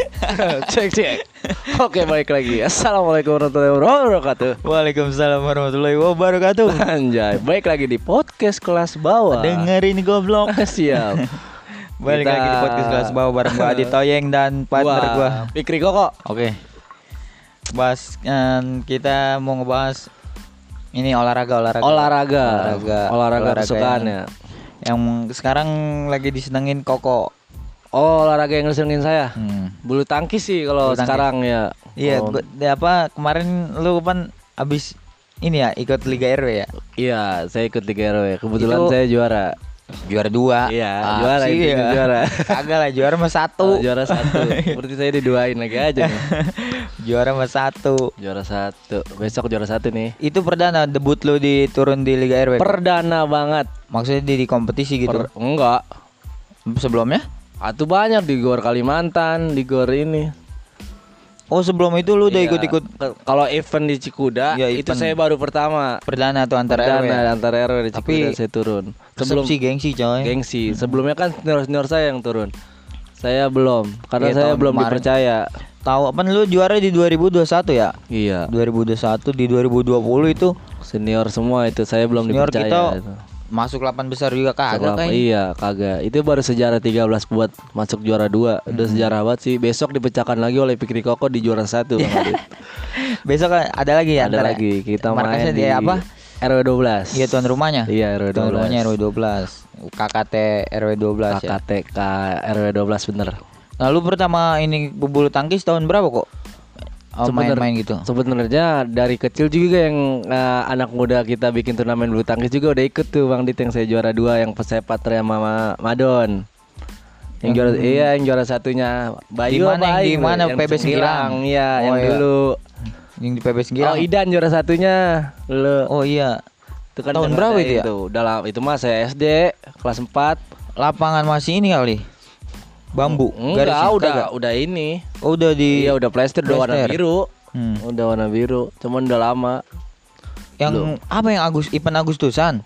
cek cek. Oke baik lagi. Assalamualaikum warahmatullahi wabarakatuh. Waalaikumsalam warahmatullahi wabarakatuh. Anjay, baik lagi di podcast kelas bawah. Dengerin goblok. Siap. Balik Kita- lagi di podcast kelas bawah bareng gua Adi Toyeng dan partner gua. Pikri Koko. Oke. Bahas em, kita mau ngebahas ini olahraga olahraga. Olahraga. Olahraga. Olahraga Olahraga kesukaannya. Yang sekarang lagi disenengin Koko. Oh, olahraga yang ngesenengin saya. Hmm. Bulu tangkis sih kalau sekarang ya. Iya, Oh, apa kemarin lu kan abis ini ya ikut Liga RW ya? Iya, saya ikut Liga RW. Kebetulan Itu- saya juara. Juara dua. Iya, Ah, juara sih itu ya. juara. Kagak lah juara mah Oh, satu. juara satu. Berarti saya diduain lagi aja nih. juara mah satu. Juara satu. Besok juara satu nih. Itu perdana debut lu di turun di Liga RW. Perdana banget. Maksudnya di, di kompetisi gitu. Per- enggak. Sebelumnya? Atuh banyak di Gor Kalimantan, di Gor ini. Oh, sebelum itu lu udah Iya. ikut-ikut Kalau event di Cikuda, Iya, itu saya baru pertama. perdana tuh antar Perdana RW. ya? antar RW di Tapi Cikuda saya turun. Sebelum sih gengsi coy. gengsi. Sebelumnya kan senior-senior saya yang turun. Saya belum, karena Iya, saya belum kemarin. dipercaya. Tahu apa lu juara di 2021 ya? Iya. 2021 di 2020 itu Senior semua itu saya belum senior dipercaya. kita itu. Masuk 8 besar juga kagak kayaknya. Iya, kagak. Itu baru sejarah 13 buat masuk juara 2. Udah Hmm. sejarah banget sih. Besok dipecahkan lagi oleh Pikri Koko di juara 1 Bang Adit. Besok ada lagi ya Ada lagi kita main di di apa? RW 12. Iya tuan rumahnya. Iya, RW 12. Tuan rumahnya RW 12. KKT RW 12 ya. KKTK RW 12 bener. Nah, lu pertama ini bulu tangkis tahun berapa kok? Oh, main-main gitu. Sebenarnya dari kecil juga yang eh, anak muda kita bikin turnamen bulu tangkis juga udah ikut tuh Bang Dit yang saya juara dua yang saya patria sama Ma- Madon. Yang juara iya yang juara satunya Bayu Di mana apa yang di mana? yang PB Sembilang? Iya, Oh, yang iya. dulu. Yang di PB Oh, Sembilang. Idan juara satunya. Lu. Oh iya. itu kan tahun berapa itu ya? Udah lama itu mah saya SD kelas 4. Lapangan masih ini kali. Bambu. Enggak, garisnya. udah Kagak. udah ini. Oh, udah di Iya, udah plester udah warna Plester. biru. Hmm. Udah warna biru, cuman udah lama. Yang apa yang Agus Ipan Agustusan?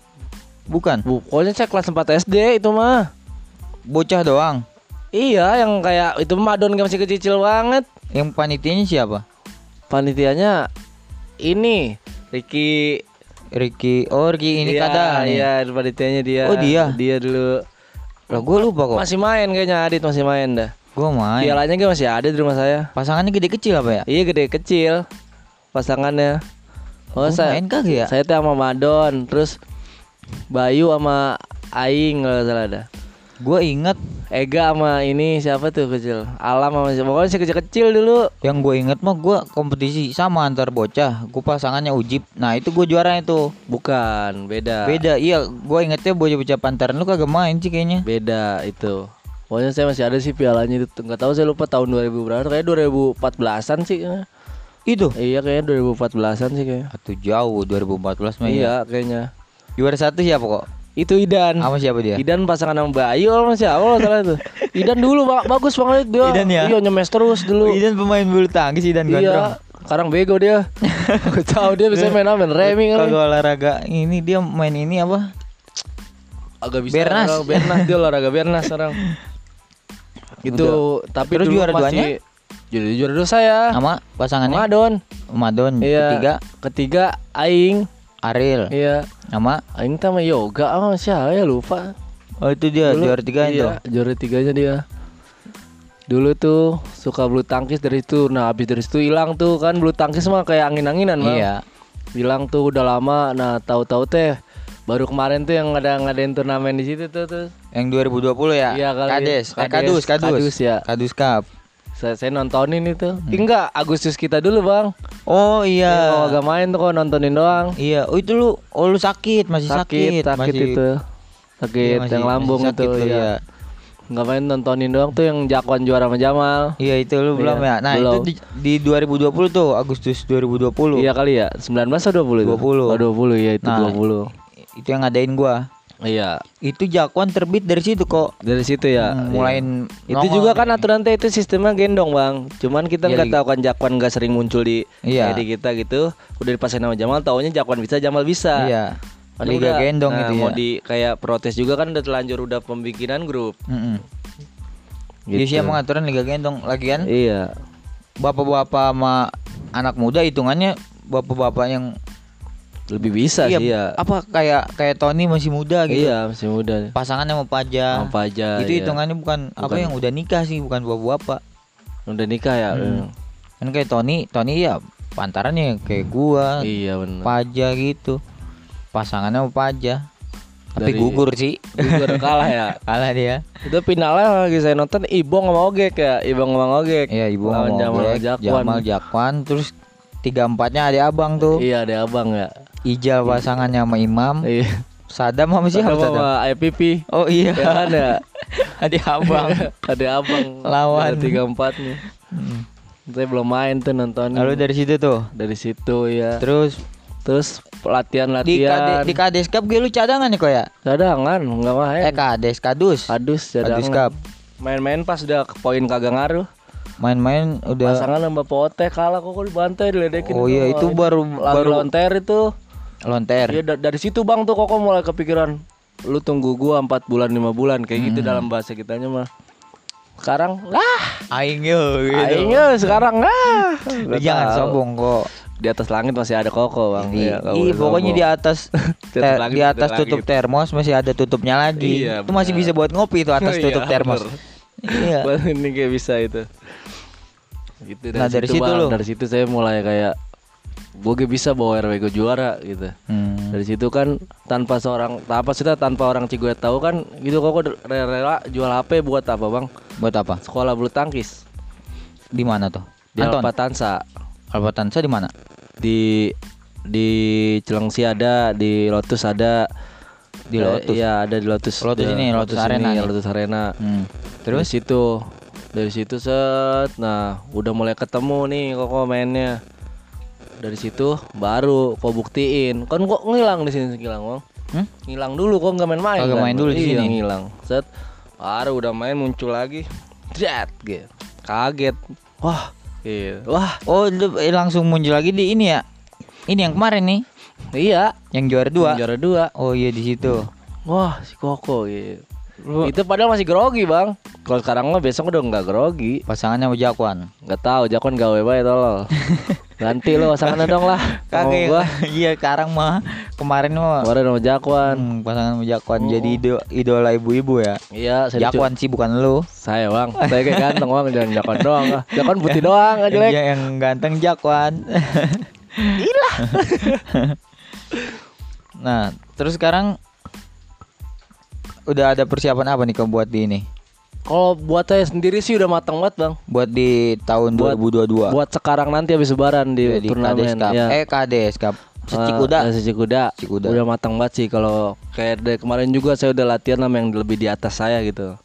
Bukan. Pokoknya saya kelas 4 SD itu mah. Bocah doang. Iya, yang kayak itu mah Madon masih kecil banget. Yang panitianya siapa? Panitianya ini Ricky Ricky. Oh, Ricky ini Iya, kada. Iya, panitianya dia. Oh, dia? Dia dulu. Lah gue lupa kok. Masih main kayaknya Adit masih main dah. Gue main. Pialanya kan masih ada di rumah saya. Pasangannya gede kecil apa ya? Iya gede kecil pasangannya. Oh, Oh, saya main kagak ya? Saya tuh sama Madon, terus Bayu sama Aing kalau salah ada. Gue inget Ega sama ini siapa tuh kecil? Alam sama siapa? Pokoknya si kecil-kecil dulu. yang gue inget mah gue kompetisi sama antar bocah. Gue pasangannya Ujib. Nah itu gue juara itu. Bukan, beda. Beda. Iya, gue ingetnya bocah-bocah pantaran lu kagak main sih kayaknya. Beda itu. Pokoknya saya masih ada sih pialanya itu. Enggak tahu saya lupa tahun 2000 berapa. Kayak 2014-an sih. Itu. Iya kayaknya 2014-an sih kayaknya. Atau jauh 2014 mah ya. Iya kayaknya. Juara satu siapa kok? Itu Idan. Sama siapa dia? Idan pasangan sama Bayu sama siapa kalau salah tuh. Idan dulu ba- bagus banget dia. Idan ya? Iya nyemes terus dulu. Idan pemain bulu tangkis Idan Gondrong. Iya. Sekarang bego dia. Aku tahu dia bisa main apa? Remi kali. Kalau olahraga ini dia main ini apa? Agak bisa. Bernas. sekarang. Bernas dia olahraga Bernas sekarang. Itu tapi Terus juara duanya? Juara juara dua saya. Sama pasangannya? Madon. Madon. Iya. Ketiga Ketiga Aing. Ariel. Iya. Sama Aing sama yoga sama siapa ya lupa. Oh itu dia Dulu- juara tiga itu. iya, juara tiganya dia. Dulu tuh suka bulu tangkis dari itu. Nah, habis dari situ hilang tuh kan bulu tangkis mah kayak angin-anginan, Bang. Iya. Hilang tuh udah lama. Nah, tahu-tahu teh baru kemarin tuh yang ada ngadain turnamen di situ tuh tuh. Yang 2020 ya? Iya, kali. Kades. Kades. kadus, kadus. Kadus, ya. Kadus Cup. Saya, saya nontonin itu. Hmm. Enggak, Agustus kita dulu, Bang. Oh Iya. iya. Kalau agak main tuh kok nontonin doang. Iya. Oh itu lu oh lu sakit, masih sakit. sakit, sakit masih, itu. Sakit Iya, masih- yang lambung masih sakit itu, lu, iya. iya. Nggak main nontonin doang tuh yang Jakwan juara sama Jamal. Iya itu lu belum Iya, ya. Nah, belum. itu di, di 2020 tuh Agustus 2020. Iya kali ya, 19 atau 20 itu? 20. Oh 20 ya itu Nah. 20 Itu yang ngadain gua. Iya Itu jakwan terbit dari situ kok. dari situ ya Hmm, iya. Mulain Itu nongol juga kan nih. aturan teh itu sistemnya gendong bang Cuman kita Iya, nggak di- tahu kan Jakwan nggak sering muncul di Iya. di kita gitu Udah dipasang nama Jamal taunya Jakwan bisa Jamal bisa Iya. Kan Liga udah, gendong nah, itu mau ya. di kayak protes juga kan udah telanjur udah pembikinan grup Mm-mm. Dia Gitu. siap pengaturan liga gendong lagian Iya. bapak-bapak sama anak muda hitungannya bapak-bapak yang Lebih bisa iya, sih ya. apa kayak kayak Tony masih muda gitu. Iya, masih muda. Pasangannya mau pajak. Sama pajak, Itu iya. hitungannya bukan, apa Bukan. yang udah nikah sih, bukan bapak-bapak. Udah nikah ya. Hmm. Kan kayak Tony, Tony ya pantarannya kayak gua, Iya benar. pajak gitu. Pasangannya mau pajak. Tapi Dari- gugur sih. Gugur kalah ya. Kalah dia. Itu finalnya lagi saya nonton Ibong sama Ogek ya. Ibong sama Ogek. Iya, mau Jamal Jamal Jakwan. Jamal Jakwan terus tiga empatnya ada abang tuh. Iya, ada abang ya. Ijal pasangannya sama Imam. Iya. Sadam sama siapa Ada Sadam? sama IPP. Oh iya. Ya ya. ada abang. ada abang Lawan. Ada tiga empatnya. Hmm. Saya belum main tuh nonton. Lalu dari situ tuh. dari situ ya. Terus Terus di KD, latihan. di Kades Cup gue lu cadangan ya kok ya? cadangan nggak main. Eh Kades Kadus. Adus Kadus cadangan. Cup. Main-main pas udah ke poin kagak ngaruh. Main-main udah Pasangan sama Pote kalah kok dibantai diledekin. Oh iya, itu baru- baru- lawan Ter itu. Lonter. Iya da- dari situ Bang tuh kok mulai kepikiran lu tunggu gua 4 bulan 5 bulan kayak gitu Hmm. dalam bahasa kitanya mah. Sekarang lah, Aing yo gitu. aingnya sekarang lah. Lu jangan sombong kok. Di atas langit masih ada koko, Bang. Iya, boleh pokoknya sombong. di atas Di atas te- langit, di atas di tutup langit. termos masih ada tutupnya lagi. Iya, itu masih bisa buat ngopi itu atas Iya, tutup termos. bener. Iya. Ini kayak bisa itu. Gitu Nah, dari situ Bang. lu? Dari situ saya mulai kayak gue bisa bawa RW gue juara gitu. Hmm. Dari situ kan tanpa seorang tanpa kita tanpa orang Ciguet tahu kan gitu kok gue rela jual HP buat apa bang? Buat apa? Sekolah bulu tangkis Di mana tuh? di Anton. Alpatansa Alpatansa di mana? di di Cilengsi ada di Lotus ada Di Eh, Lotus? Iya ada di Lotus. Lotus ini, Lotus Arena nih. Lotus Arena. Hmm. Terus Terus situ dari situ set, nah udah mulai ketemu nih kok mainnya. Dari situ baru kok buktiin. Kan kok ngilang di sini ngilang bang. Hmm? Ngilang dulu kok nggak main-main. Kagak kan? main dulu di Iya, sini. ngilang. Set, baru udah main muncul lagi. Jet, gitu. Kaget. Wah, gitu. Wah, Oh, eh, langsung muncul lagi di ini ya. Ini yang kemarin nih, iya. yang juara dua. Juara dua. Oh iya di situ. Wah, si Koko gitu. Itu padahal masih grogi bang. Kalau sekarang mah besok udah nggak grogi. Pasangannya sama Jakwan. Nggak tahu, Jakon gawe bae tolol. Ganti lo pasangannya dong lah. Kagak gua. Iya, sekarang mah kemarin mah Kemarin sama Jakwan. hmm, pasangan sama Jakwan jadi ido- idola ibu-ibu ya. Iya, saya Jakwan sih bukan lu. Saya bang, saya kayak ganteng bang, jangan Jakon doang. Jakon putih doang, nggak jelek. Iya, yang ganteng Jakwan. nah, terus sekarang udah ada persiapan apa nih kau buat di ini? Kalau buat saya sendiri sih udah matang banget bang. Buat di tahun Buat- 2022. Buat sekarang nanti habis lebaran di, Ya, di turnamen. Kades. Ya. Eh, Kades Cup. Secikuda. Eh, Secikuda. Secikuda. Udah matang banget sih kalau kayak dari kemarin juga saya udah latihan sama yang lebih di atas saya gitu.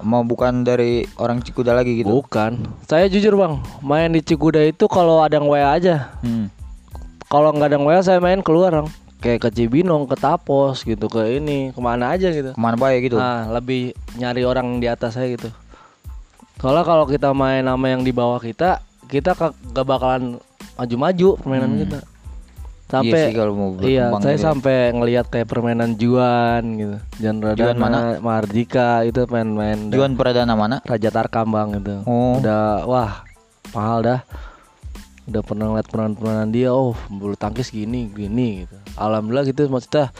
Mau bukan dari orang Cikuda lagi gitu. Bukan. Saya jujur bang, main di Cikuda itu kalau ada yang WA aja. Hmm. Kalau nggak ada yang WA saya main keluar bang. Kayak ke Cibinong, ke Tapos gitu, ke ini, ke mana aja gitu. Ke mana baik gitu? Nah, lebih nyari orang di atas saya gitu. Soalnya kalau kita main sama yang di bawah kita, kita ke- gak bakalan maju-maju permainan Hmm. kita. iya Sampai sih kalau mau Iya, saya gitu. sampai ngelihat kayak permainan Juan gitu. Juan Radana, Juan mana? Mardika itu main-main Juan Pradana mana? Raja Tarkam bang itu. Oh. Udah wah mahal dah. Udah pernah ngeliat permainan-permainan dia, oh bulu tangkis gini gini gitu. Alhamdulillah gitu maksudnya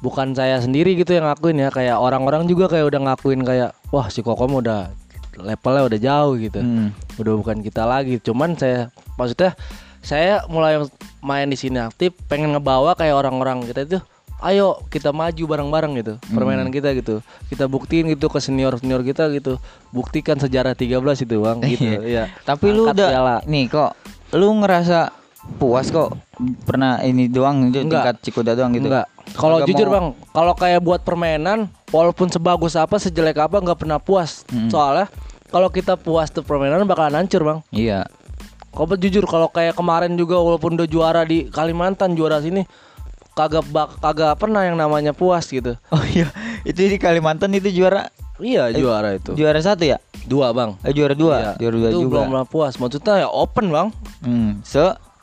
bukan saya sendiri gitu yang ngakuin ya kayak orang-orang juga kayak udah ngakuin kayak wah si Kokom udah levelnya udah jauh gitu. Hmm. Udah bukan kita lagi. Cuman saya maksudnya saya mulai main di sini aktif pengen ngebawa kayak orang-orang kita itu ayo kita maju bareng-bareng gitu permainan kita gitu kita buktiin gitu ke senior senior kita gitu buktikan sejarah 13 itu bang gitu iya Tapi lu Angkat udah piala. nih kok lu ngerasa puas kok pernah ini doang itu Enggak. tingkat Cikuda doang gitu. enggak kalau jujur mau- bang kalau kayak buat permainan walaupun sebagus apa sejelek apa nggak pernah puas Mm. soalnya kalau kita puas tuh permainan bakalan hancur bang Iya. Kalau jujur kalau kayak kemarin juga walaupun udah juara di Kalimantan juara sini kagak bak kagak pernah yang namanya puas gitu. Oh iya, itu di Kalimantan itu juara Iya juara itu. juara satu ya? Dua bang. Eh juara dua, Iya. juara dua itu juga. belum puas. Maksudnya ya open bang. Hmm, se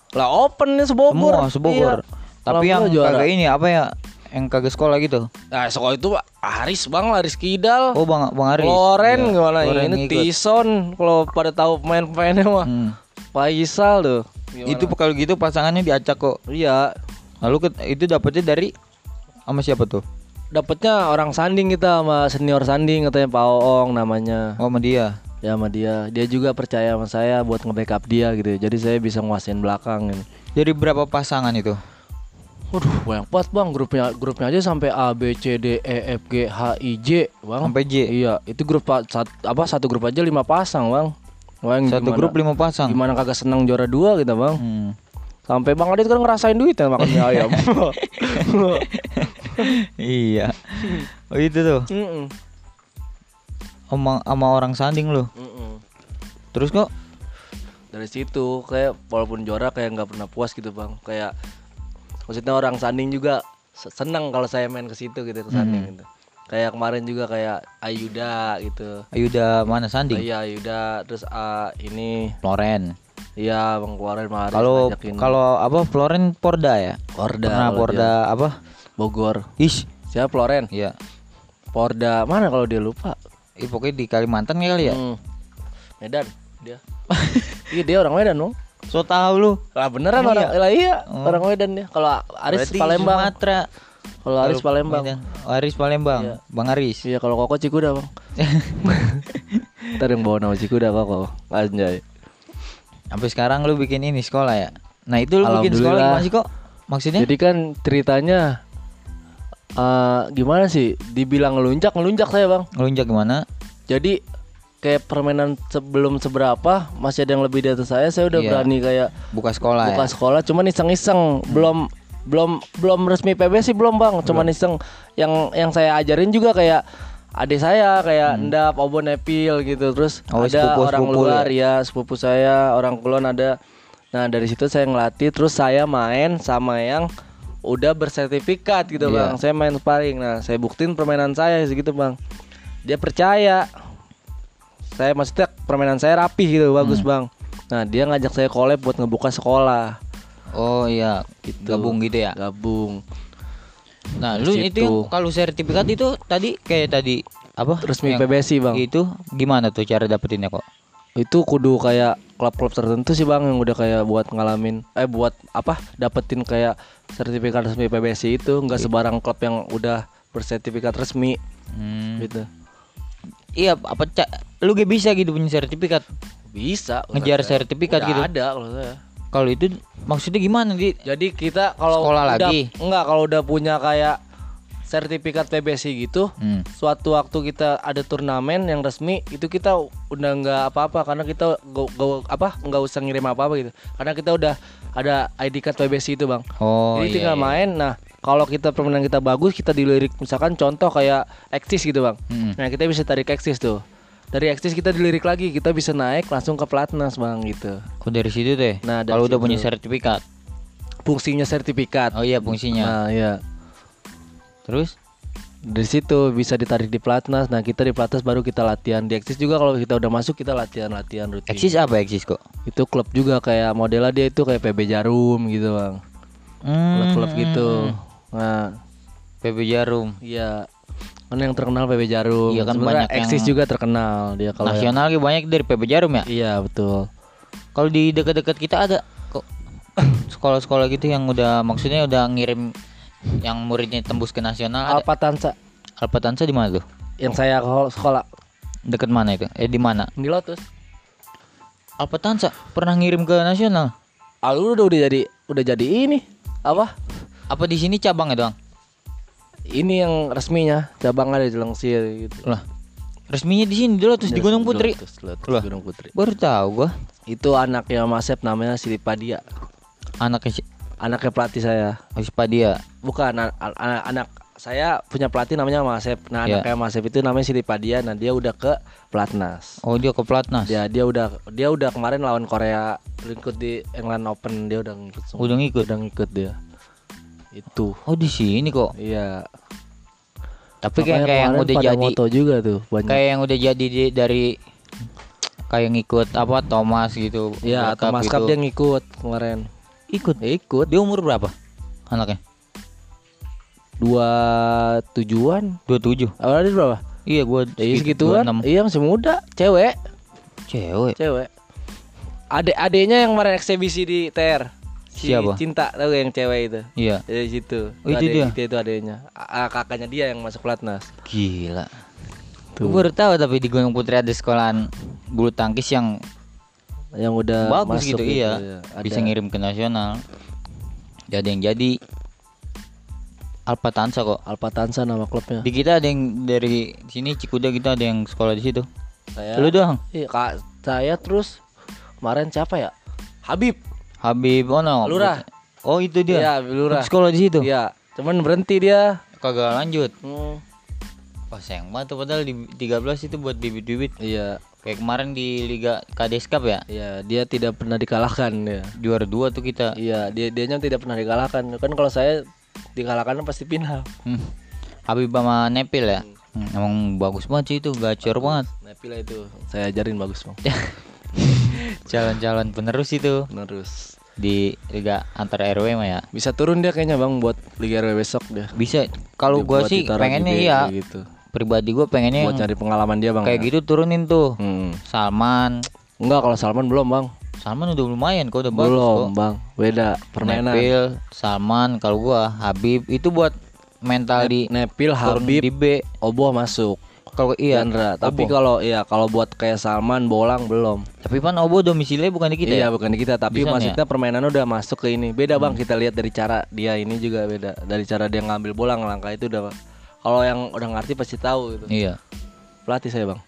Lah open nih sebogor. semua sebogor. Iya. Tapi yang Alhamdulillah juara. kagak ini apa ya? yang kagak sekolah gitu. Nah, sekolah itu Aris bang, Aris Kidal, Oh Bang Bang Aris. Loren Iya, gimana Loren ini ngikut. Tison kalau pada tahu pemain-pemainnya mah Hmm. Faisal tuh. Gimana? Itu kalau gitu pasangannya diacak kok. iya Lalu itu dapetnya dari sama siapa tuh? Dapatnya orang sanding kita sama senior sanding katanya Pak Oong namanya. Oh sama dia. Ya sama dia. Dia juga percaya sama saya buat nge-backup dia gitu. Jadi saya bisa nguasain belakang gitu. Dari berapa pasangan itu? Waduh, banyak banget bang grupnya grupnya aja sampai A B C D E F G H I J bang. Sampai J. Iya, itu grup sat- apa satu grup aja lima pasang bang. Wah, yang Satu gimana- grup lima pasang. Gimana kagak senang juara dua kita bang? Hmm. Sampai bang Adit kan ngerasain duit ya makan mie ayam. iya. Oh itu tuh. Mm-mm, Sama, sama orang sanding lu. mm-mm. Terus kok Dari situ kayak walaupun juara kayak nggak pernah puas gitu bang. Kayak maksudnya orang sanding juga se- senang kalau saya main ke situ gitu ke sanding gitu. Kayak kemarin juga kayak Ayuda gitu. ayo udah mana sanding? Iya Ayuda terus ah, ini Floren. Iya bang kemarin kemarin Kalau kalau apa Floren Porda ya? Porda Pernah Porda apa? Bogor. Ish. Siapa Floren? Iya. Porda mana kalau dia lupa? Eh, pokoknya di Kalimantan kali ya. Hmm. Medan dia. iya dia orang Medan dong. So tahu lu. Lah beneran Emang orang iya? lah iya Oh. orang Medan dia. Kalau Aris Berarti Palembang. Sumatera. Kalau Aris Palembang. Medan. Oh, Aris Palembang. Iya. Bang Aris. Iya kalau Koko Cikuda bang. Ntar yang bawa nama Cikuda Koko. Anjay. Sampai sekarang lu bikin ini sekolah ya? Nah, itu lu bikin sekolah gimana sih kok? Maksudnya? Jadi kan ceritanya eh gimana sih? Dibilang ngelunjak ngelunjak saya bang. ngelunjak gimana? Jadi kayak permainan sebelum seberapa masih ada yang lebih di atas saya. Saya udah Iya. berani kayak Buka sekolah buka ya? sekolah cuman iseng-iseng belum belum belum resmi PB sih belum bang cuman iseng yang yang saya ajarin juga kayak adik saya kayak endap obon epil gitu terus Oh, ada sepupu- orang sepupu luar ya sepupu saya orang kulon ada nah dari situ saya ngelatih terus saya main sama yang udah bersertifikat gitu Iya. bang saya main sparring nah saya buktiin permainan saya segitu bang dia percaya saya maksudnya permainan saya rapih gitu bagus Hmm. bang nah dia ngajak saya collab buat ngebuka sekolah Oh iya, Gitu. gabung gitu ya. gabung Nah, lu itu yang kalau sertifikat itu tadi kayak tadi apa? resmi PBSI bang Itu gimana tuh cara dapetinnya kok? itu kudu kayak klub-klub tertentu sih bang yang udah kayak buat ngalamin eh buat apa dapetin kayak sertifikat resmi PBSI itu nggak sebarang klub yang udah bersertifikat resmi Hmm. gitu Iya, apa ca- lu gak bisa gitu punya sertifikat? bisa Ngejar udah- sertifikat udah gitu. ada kalau saya Kalau itu maksudnya gimana, Di? jadi kita kalau Sekolah udah, lagi? enggak kalau udah punya kayak sertifikat PBSI gitu Hmm. suatu waktu kita ada turnamen yang resmi itu kita udah nggak apa-apa karena kita go, go- apa nggak usah ngirim apa-apa gitu karena kita udah ada ID card PBSI itu bang Oh, jadi iya, tinggal iya. main nah kalau kita permainan kita bagus kita dilirik misalkan contoh kayak eksis gitu bang Mm-mm. nah kita bisa tarik eksis tuh dari eksis kita dilirik lagi kita bisa naik langsung ke pelatnas bang gitu Oh, dari situ deh. Nah, kalau udah punya sertifikat. fungsinya sertifikat Oh iya, fungsinya. nah ya Terus? dari situ bisa ditarik di pelatnas. Nah kita di pelatnas baru kita latihan. Di eksis juga kalau kita udah masuk kita latihan latihan rutin. Eksis apa eksis kok? itu klub juga. Kayak modelnya dia itu kayak PB Jarum gitu bang. Klub-klub Hmm. gitu. Nah. PB Jarum. iya. Kan yang terkenal PB Jarum. Iya kan Sebenarnya banyak yang Eksis juga terkenal. Dia kalau yang- Nasional lagi banyak dari PB Jarum ya. iya betul. Kalau di dekat-dekat kita ada kok. Sekolah-sekolah gitu yang udah maksudnya udah ngirim yang muridnya tembus ke nasional ada. Alpa Tansa Alpa Tansa di mana tuh? yang saya ke sekolah Dekat mana itu? Eh di mana? di Lotus Alpa Tansa pernah ngirim ke nasional. Alur udah udah jadi udah jadi ini apa Apa di sini cabang ya, Bang? ini yang resminya cabang ada di Lengsir gitu Lah, resminya di sini dulu terus di Gunung Putri. Lotus, Lotus, Lah. Gunung Putri Baru tahu gua. itu anaknya Mas Sep namanya Siti Padia Anaknya anaknya pelatih saya si Padia. bukan an- an- anak, anak saya punya pelatih namanya Mas Sep nah Iya. anaknya Mas Sep itu namanya Siti Padia nah dia udah ke pelatnas Oh, dia ke Platnas. dia dia udah dia udah kemarin lawan Korea ikut di England Open dia udah ngikut semua. Udah ngikut. udah ngikut dia itu Oh, di sini kok. iya Tapi kayak kayak yang udah jadi moto juga tuh banyak kayak yang udah jadi di- dari kayak ngikut apa Thomas gitu. Iya, World Cup Thomas gitu. Cup dia ngikut kemarin. Ikut. Ikut. Dia umur berapa? Anaknya? dua tujuan. 27. Awalnya berapa? Iya, gua Iya segitu, segituan. 26. Iya masih muda, cewek, Cewek. cewek. Adek-adeknya yang kemarin eksebisi di TR. Si Siapa? Cinta tahu yang cewek itu. Iya. Dari situ. Oh, itu dia? Itu, itu adeknya. A- a- kakaknya dia yang masuk pelatnas. Gila. Tuh. Gue baru tahu tapi di Gunung Putri ada sekolahan bulu tangkis yang Yang udah bagus masuk gitu, iya. ya. Bisa ngirim ke nasional. Jadi yang jadi Alpha Tansa kok. Alpha Tansa nama klubnya. Di kita ada yang dari sini Cikuda kita ada yang sekolah di situ. Saya Lu doang. Iya, Kak, saya terus kemarin siapa ya? Habib. Habib Ono. Lurah. Oh itu dia. Iya, Lurah. Sekolah di situ. Iya, cuman berhenti dia. Kagak lanjut. Hmm. Wah sayang banget tuh padahal di 13 itu buat bibit-bibit. Iya, Kayak kemarin di Liga Kades Cup ya. iya, dia tidak pernah dikalahkan ya. Juara dua tuh kita. Iya, dia dianya tidak pernah dikalahkan. Kan kalau saya dikalahkan pasti final. Hmm. Habib sama Nepil ya. Hmm, emang bagus banget sih itu, gacor banget. Nepila itu saya ajarin bagus, Bang. Calon-calon penerus itu Terus di Liga antar RW mah ya. bisa turun dia kayaknya, Bang, buat Liga RW besok dia. Bisa kalau gua sih pengennya iya. gitu. Pribadi gua pengennya Buat cari pengalaman dia, Bang. kayak ya. gitu turunin tuh. Hmm. Salman. Enggak, kalau Salman belum, Bang. Salman udah lumayan kok udah bagus belum, kok. Bang. Beda permainan. Nepil, Salman kalau gua Habib itu buat mental di Nepil, Habib, di B. Oboh masuk. Kalau iya, Chandra. Tapi Oboh. kalau iya kalau buat kayak Salman, Bolang belum. tapi kan Obo domisilinya bukan di kita iya, ya. bukan di kita, tapi Di sana maksudnya permainannya udah masuk ke ini. Beda Bang, kita lihat dari cara dia ini juga beda. Dari cara dia ngambil bola ngelangkah itu udah kalau yang udah ngerti pasti tahu gitu. Iya. Pelatih saya, Bang.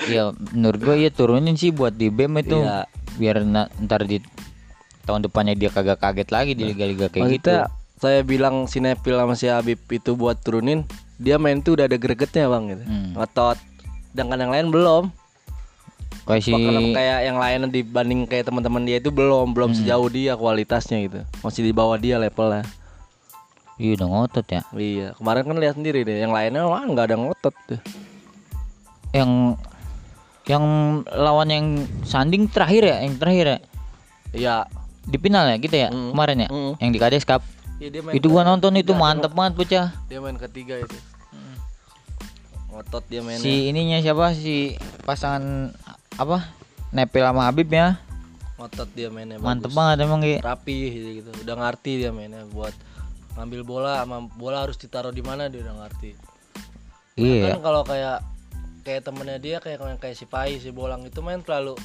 Iya, menurut gua iya turunin sih buat di BEM itu. Iya. Biar na- ntar di tahun depannya dia kagak kaget lagi di liga-liga kayak gitu. Maksudnya saya bilang si Nepil sama si Habib itu buat turunin, dia main tuh udah ada gregetnya, Bang gitu. Hmm. Ngotot. Sedangkan yang lain belum. Kayak si kayak yang lainnya dibanding kayak teman-teman dia itu belum Hmm. belum sejauh dia kualitasnya gitu. Masih di bawah dia levelnya. Iya udah ngotot ya. Iya, kemarin kan lihat sendiri deh, yang lainnya wah nggak ada ngotot tuh. Yang yang lawan yang sanding terakhir ya, yang terakhir ya. Iya. Di final ya kita ya Mm. kemarin ya. Mm. Yang di Kades Cup. Iya, dia main Itu gua nonton itu mantep banget bocah. Dia main ketiga itu. Ngotot dia mainnya. Si ininya siapa si pasangan apa? Nepil sama Habib ya. Ngotot dia mainnya. Mantep bagus. banget emang gitu. Rapi gitu. Udah ngerti dia mainnya buat ngambil bola sama bola harus ditaruh di mana dia udah ngerti. Iya. Kan kalau kayak kayak temennya dia kayak kayak si Pai si Bolang itu main terlalu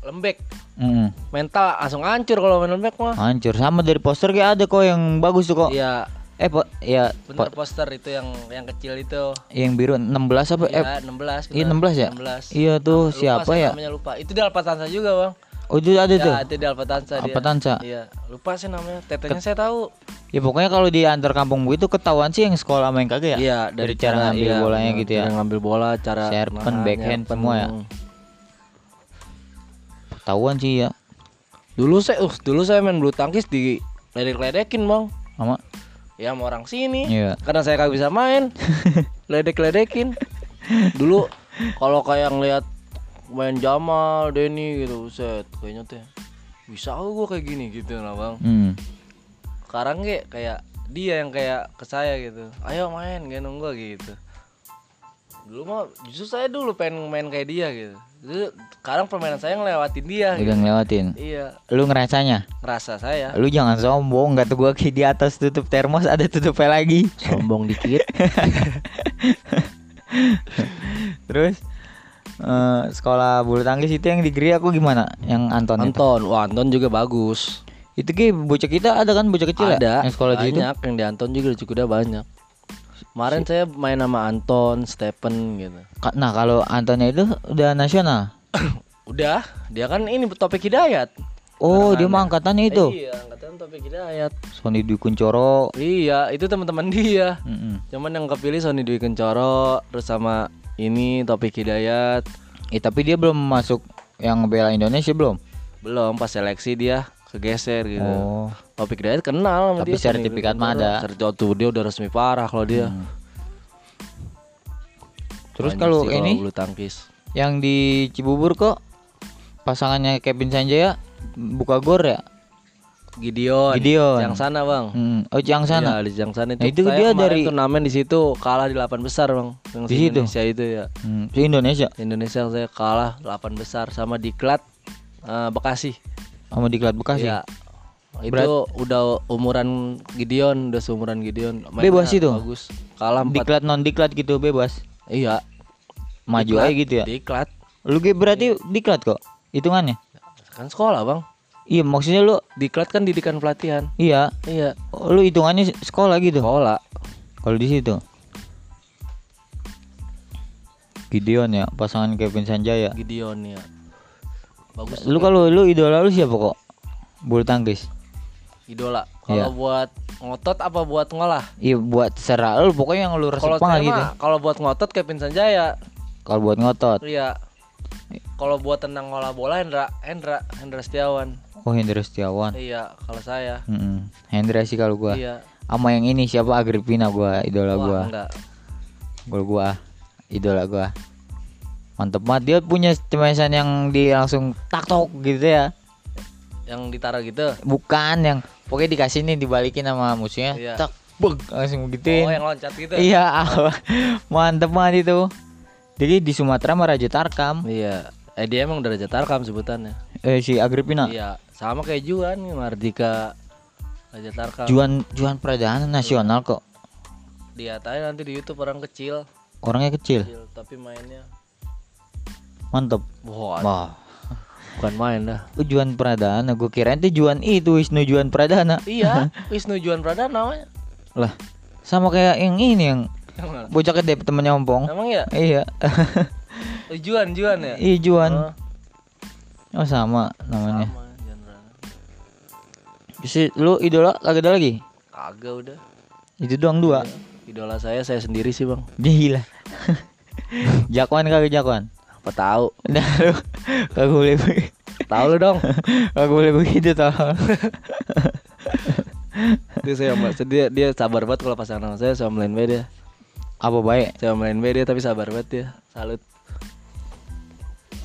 lembek. Mm. Mental langsung hancur kalau main lembek mah. Hancur sama dari poster kayak ada kok yang bagus tuh kok. Iya, Eh, po ya bener po- poster itu yang yang kecil itu. yang biru 16 apa? Eh, Iya, 16 iya, bener. 16 ya? 16. Iya tuh, Lupa siapa saya ya? Namanya lupa. Itu di Alpatansa juga, Bang. Oh, itu ada tuh. Ya, itu di Alpatansa dia. Alpatansa. Iya, lupa sih namanya. Tetenya saya tahu. Ya pokoknya kalau di antar kampung itu ketahuan sih yang sekolah main kagak ya? Iya, dari, cara, ngambil iya, bolanya bener, gitu ya. Ngambil bola, cara Serpen, backhand, nyerpen. semua ya? Ketahuan sih ya. Dulu saya, uh, dulu saya main bulu tangkis di ledek-ledekin, Bang. Sama Ya sama orang sini. Iya. Karena saya kagak bisa main. Ledek-ledekin. Dulu kalau kayak ngeliat main Jamal, Denny gitu, set kayaknya teh bisa aku gua kayak gini gitu lah, Bang. Hmm. Sekarang kayak kayak dia yang kayak ke saya gitu. Ayo main, gendong gua gitu. Dulu mah justru saya dulu pengen main kayak dia gitu. Dulu, sekarang permainan saya ngelewatin dia. Udah gitu. ngelewatin. Iya, Lu ngerasanya? ngerasa saya. Lu jangan sombong, nggak tuh gua kayak di atas tutup termos ada tutupnya lagi. Sombong dikit. Terus sekolah bulu tangkis itu yang di Geri aku gimana? Yang Anton, itu? Anton, wah Anton juga bagus. Itu kayak bocah kita ada kan bocah kecil ya? ada Yang sekolah di situ? banyak yang di Anton juga juga udah banyak kemarin saya main sama Anton Stephen gitu Nah kalau Antonnya itu udah nasional. udah dia kan ini topik hidayat Oh dia mah angkatannya itu. iya angkatan topik hidayat Sony Dwi Kuncoro. iya itu teman-teman dia Mm-mm. cuman yang kepilih Sony Dwi Kencoro terus sama ini topik hidayat Eh tapi dia belum masuk yang bela Indonesia belum? belum pas seleksi dia kegeser gitu Oh. topik hidayat kenal sama Tapi dia Dwi sertifikat mah ada. sertifikat tuh dia udah resmi parah kalau dia Hmm. Terus kalau ini bulu tangkis yang di Cibubur kok pasangannya Kevin Sanjaya buka gor ya? Gideon. Gideon. Yang sana, Bang. Hmm. Oh, yang sana. Iya, di yang sana itu. Nah, itu Saya dia dari- turnamen di situ kalah di 8 besar, Bang. Yang Di si situ? Indonesia itu ya. Hmm. Di Indonesia Indonesia saya kalah 8 besar sama Diklat eh, Bekasi. sama di Klat Bekasi. Iya. Itu udah umuran Gideon, udah seumuran Gideon. Mainnya Bebas itu? Bagus. Kalah 4. Diklat non diklat gitu bebas. Iya. Maju Diklat, aja gitu ya. Diklat. Lu berarti diklat kok hitungannya. Kan sekolah, Bang. Iya, maksudnya lu Diklat kan didikan pelatihan. iya, Iya. Oh, lu hitungannya sekolah gitu. Sekolah. Kalau di situ. Gideon ya, pasangan Kevin Sanjaya. Gideon ya. Bagus. Lu kalau lu idola lu siapa kok? Bulu tangkis. idola. Kalau Iya. buat ngotot apa buat ngolah? Iya buat serah lu pokoknya yang lu Kalau resep banget gitu. kalau buat ngotot Kevin Sanjaya. Kalau buat ngotot. Iya. Kalau buat tendang ngolah bola Hendra, Hendra, Hendra Setiawan. Oh Hendra Setiawan. Iya, kalau saya. Mm-mm. Hendra sih kalau gua. Iya. Sama yang ini siapa Agripina gua idola Wah, gua. enggak. Gol gua idola gua. Mantep banget dia punya cemesan yang di langsung tak tok gitu ya. Yang ditaruh gitu. Bukan yang pokoknya dikasih nih dibalikin sama musuhnya. Iya. Tak beg langsung begituin. Oh, yang loncat gitu. Iya, mantep banget itu. Jadi di Sumatera mah Raja Tarkam. Iya. Eh dia emang udah Raja Tarkam sebutannya. Eh si Agripina. Iya, sama kayak Juan, Mardika Raja Tarkam. Juan Juan Pradana nasional kok. Lihat aja nanti di YouTube orang kecil, Orangnya kecil. kecil tapi mainnya Mantep. wah, Wah. bukan main dah. Oh, Juan Pradana, gue kirain itu Juan itu Wisnu Juan Pradana. Iya, Wisnu Juan Pradana namanya. Lah, sama kayak yang ini yang bocah gede temennya Ompong. Emang ya? Iya. Oh, Juan, Juan ya? iya Juan. Oh, Oh sama namanya. sama Juan Pradana. Si lu idola kagak ada lagi? Kagak udah. Itu doang dua. Idola saya saya sendiri sih, Bang. Gila. Jakwan kagak Jakwan? Apa tahu? Nah, lu kagak boleh. Tahu lu dong. Kagak boleh begitu tau. dia saya mbak dia dia sabar banget kalau pasangan sama saya sama main dia. Apa baik? Saya main dia tapi sabar banget dia. Salut.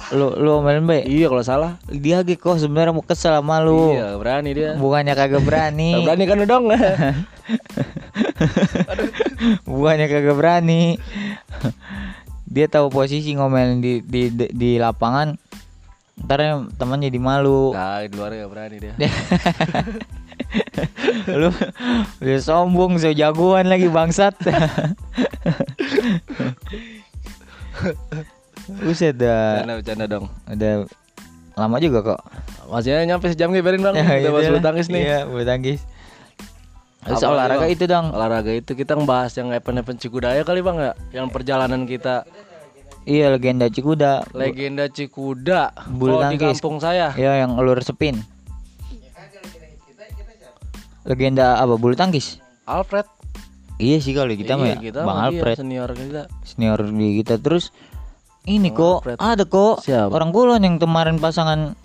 Lu lu omelin baik. Iya kalau salah. Dia ge kok sebenarnya mau kesel sama lu. Iya, berani dia. Bukannya kagak berani. Berani kan lu dong. Bukannya kagak berani. Dia tahu posisi ngomelin di di di, di lapangan. Ntar teman jadi malu. nah, di luar gak berani dia. lu udah sombong so jagoan lagi bangsat. Buset dah. Bercanda bercanda dong. Udah lama juga kok. Masih nyampe sejam nih biarin bang. Ya, Kita bahas itu bulu tangkis nih. Iya, bulu tangkis. Terus Apa olahraga itu dong. Olahraga itu kita ngebahas yang event-event Cikudaya kali bang ya. Yang perjalanan kita Iya, legenda Cikuda. legenda Cikuda. Bulu Kalau di tangkis. kampung saya. Iya, yang lu resepin. Legenda apa? Bulu tangkis. Alfred. Iya sih kalau kita mah Iya, ya. kita Bang dia, Alfred, senior kita. senior di kita terus ini Bang kok Alfred. ada kok Siapa? orang kulon yang kemarin pasangan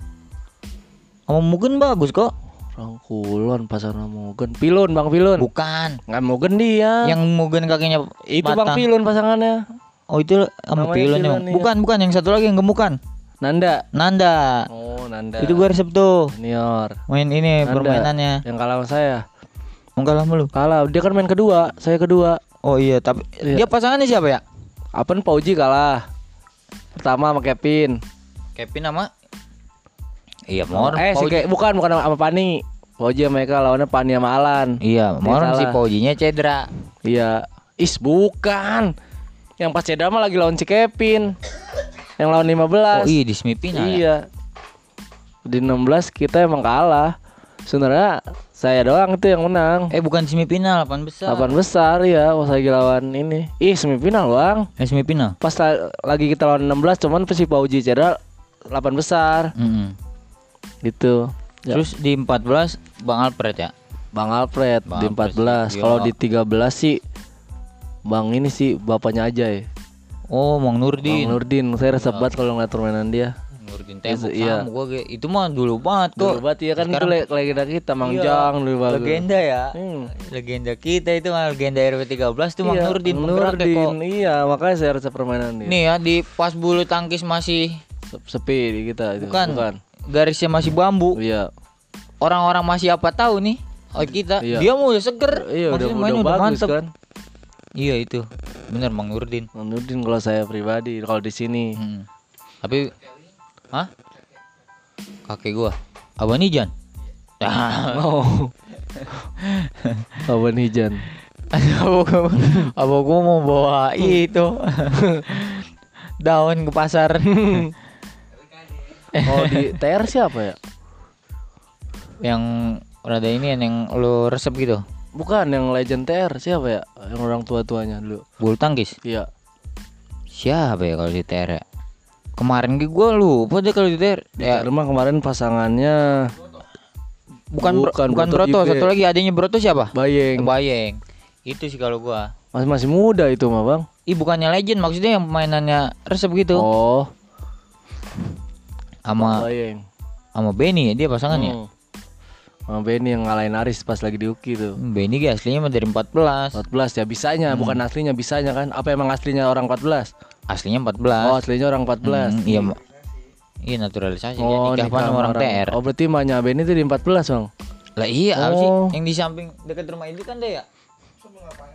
sama mungkin bagus kok. Orang kulon pasangan Mugen. Pilun bang Pilun. Bukan. Nggak Mugen dia. Yang mungkin kakinya itu bang patah. Pilun pasangannya. Oh itu sama Namanya pilon Pilon, yang iya. bukan bukan yang satu lagi yang gemukan. Nanda. Nanda. Oh Nanda. Itu gua resep tuh. senior. Main ini Nanda. permainannya. Yang kalah sama saya. Enggak lah lu. Kalah. Dia kan main kedua. Saya kedua. Oh iya, tapi Iya. dia pasangannya siapa ya? Apen Pauji kalah. Pertama sama Kevin. Kevin sama Iya, Mor. eh si. Ke- bukan bukan sama, Pani. Pauji sama Eka lawannya Pani sama Alan. Iya, Mor si. Paujinya cedera. Iya. Is bukan. Yang pas cedera mah lagi lawan si Kevin. Yang lawan 15. Oh iya di semifinal ya. Iya. Di 16 kita emang kalah. Sebenarnya saya doang itu yang menang. Eh bukan semifinal, 8 besar. Delapan besar ya pas lagi lawan ini. Ih semifinal bang. Eh semifinal. Pas la- lagi kita lawan 16 cuman si Pauji cedera 8 besar Mm-mm. gitu. Ya. Terus di 14 Bang Alfred ya. Bang Alfred Bang di Alfred 14. sih, Kalau di 13 sih Bang ini sih bapaknya aja ya. Oh, Mang Nurdin. Bang Nurdin. Saya resep banget kalau ngeliat permainan dia. Nurdin tembok Iya. sama gua ge- itu mah dulu banget kok. Dulu banget ya kan itu Sekarang- le- legenda kita Mang Iya, Jang dulu bagus. Legenda ya. Hmm. Legenda kita itu mah legenda RW 13 tuh Mang Iya, Nurdin Mang penggerak ya, kok. Nurdin. Iya, makanya saya resep permainan dia. Nih ya di pas bulu tangkis masih Se- Sepi di kita itu. bukan, Bukan. garisnya masih bambu. Iya. orang-orang masih apa tahu nih oh kita Iya. dia mau udah seger Iya udah, Maksudnya udah mainnya bagus mantep. kan. iya itu bener Bang Nurdin Bang Nurdin kalau saya pribadi kalau di sini. Hmm. tapi hah kakek gua abang Ijan Oh. Awan Hijan. Abang gua mau bawa itu daun ke pasar Oh di TR siapa ya? yang rada ini yang lo resep gitu Bukan yang legend TR siapa ya? Yang orang tua-tuanya dulu. bulu tangkis Iya. siapa ya kalau di TR ya? Kemarin gue gue lupa deh kalau di TR ya TR mah kemarin pasangannya bukan bukan bukan, Broto satu lagi adanya Broto siapa Bayeng. Bayeng itu sih kalau gua Masih masih muda itu mah, Bang. Ih bukannya legend maksudnya yang mainannya resep gitu Oh, sama Bayeng. sama Benny ya dia pasangannya Hmm. Sama Benny yang ngalahin Aris pas lagi di Uki tuh. Hmm, Benny gak aslinya mah dari 14 14 ya bisanya, bukan aslinya bisanya kan. Apa emang aslinya orang 14? Aslinya 14 Oh, aslinya orang 14. Hmm, iya iya naturalisasi Oh, nikah nikah sama orang TR Oh, berarti mahnya Benny tuh di 14, Bang. lah iya apa sih Oh. yang di samping dekat rumah itu kan deh ya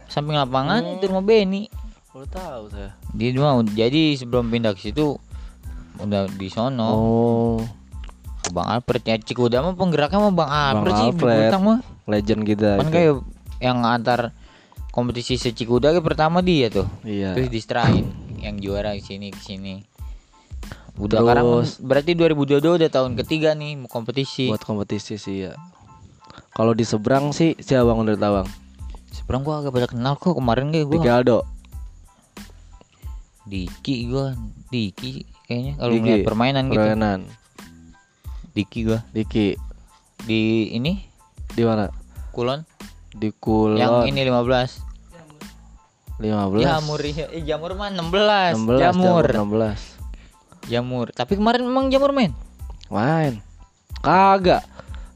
samping lapangan itu rumah Benny Baru tahu saya. dia cuma jadi sebelum pindah ke situ udah di sono Oh, Bang Alfred ya Cikuda mah penggeraknya mah Bang Alfred sih Alfred. Mah legend kita. kan itu. kayak yang antar kompetisi secikuda kayak pertama dia tuh Iya. terus diserahin yang juara ke sini ke sini udah sekarang berarti 2022 udah tahun ketiga nih mau kompetisi Buat kompetisi sih ya. Kalau di seberang sih siapa Bang menurut Abang? sebenarnya gua agak banyak kenal kok kemarin kayak gua Aldo. Diki gua Diki kayaknya kalau Diki, melihat permainan gitu Permainan. Diki gua Diki di ini di mana? Kulon Di Kulon. yang ini 15 15. Jamur iya. eh Jamur mah 16, 16 Jamur. jamur 16. Jamur tapi kemarin memang Jamur main Main. Kagak.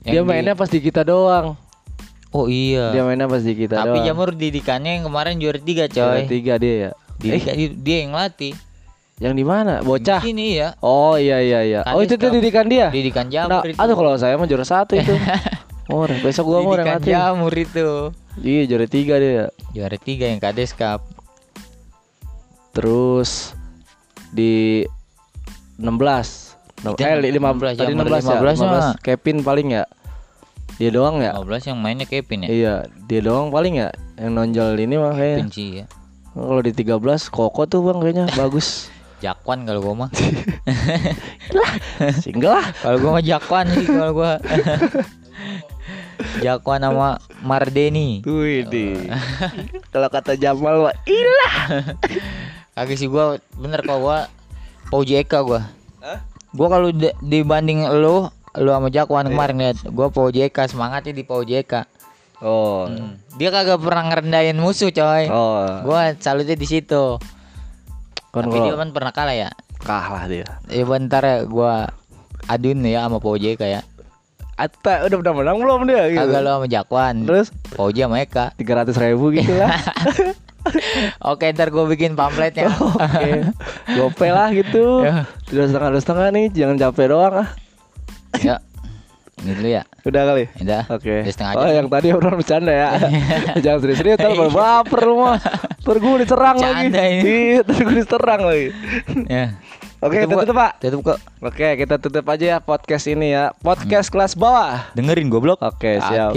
Yang Dia di- mainnya pas di kita doang. oh iya Dia mainnya pas di kita Tapi doang. Jamur didikannya yang kemarin juara tiga Juara coy. tiga dia ya. Didikan, di- dia yang latih. Yang di mana? Bocah. Di sini ya. Oh iya iya iya. Oh Kades itu tuh didikan dia. Didikan Nah, Jamur itu. aduh kalau saya mah juara satu itu. oh, besok gua mau yang Didikan. Jamur itu. Iya juara tiga dia. ya. Juara tiga yang Kades Cup. Terus di 16. No, eh li- 15 15, tadi Jamur 16 ya. 15 mah. Kevin paling ya. Dia doang ya? 15 yang mainnya Kevin ya. Iya, dia doang paling ya yang nonjol ini mah kayaknya. Kevin sih ya. Kalau di 13 Koko tuh Bang kayaknya bagus. Jakwan kalau gua mah. Single lah. kalau gua mah Jakwan sih kalau gua. Jakwan sama Mardeni. Tuh ini. Kalau kata Jamal mah ilah. Kagak sih gua bener kalau gua Pau JK gua. Gua kalau di- dibanding lu lu sama Jakwan kemarin lihat gua Pau JK semangatnya di Pau JK. Oh. Hmm. Dia kagak pernah ngerendahin musuh coy. Oh. Gua salutnya di situ. Kan Tapi dia kan pernah kalah ya. kalah dia. Ya bentar ya gua adun ya sama JK ya. Ata udah pernah menang belum dia gitu. Kagak lu sama Jakwan. Terus Pau J sama Eka. 300 ribu gitu lah. Oke ntar gua bikin pamfletnya. Oke. Gope lah gitu. Ya. Dua setengah dua setengah nih, jangan capek doang ah. ya. Ini dulu ya. Udah kali. Udah. Oke. Setengah Oh yang tadi obrolan bercanda ya. Jangan serius-serius ntar baru baper lu mah. Ntar gue diserang lagi. Iya, ntar gue diserang lagi. Ya. Oke, kita Tutup, Pak. Tutup kok. Oke, kita tutup aja ya podcast ini ya. Podcast kelas bawah. Dengerin goblok. Oke, siap.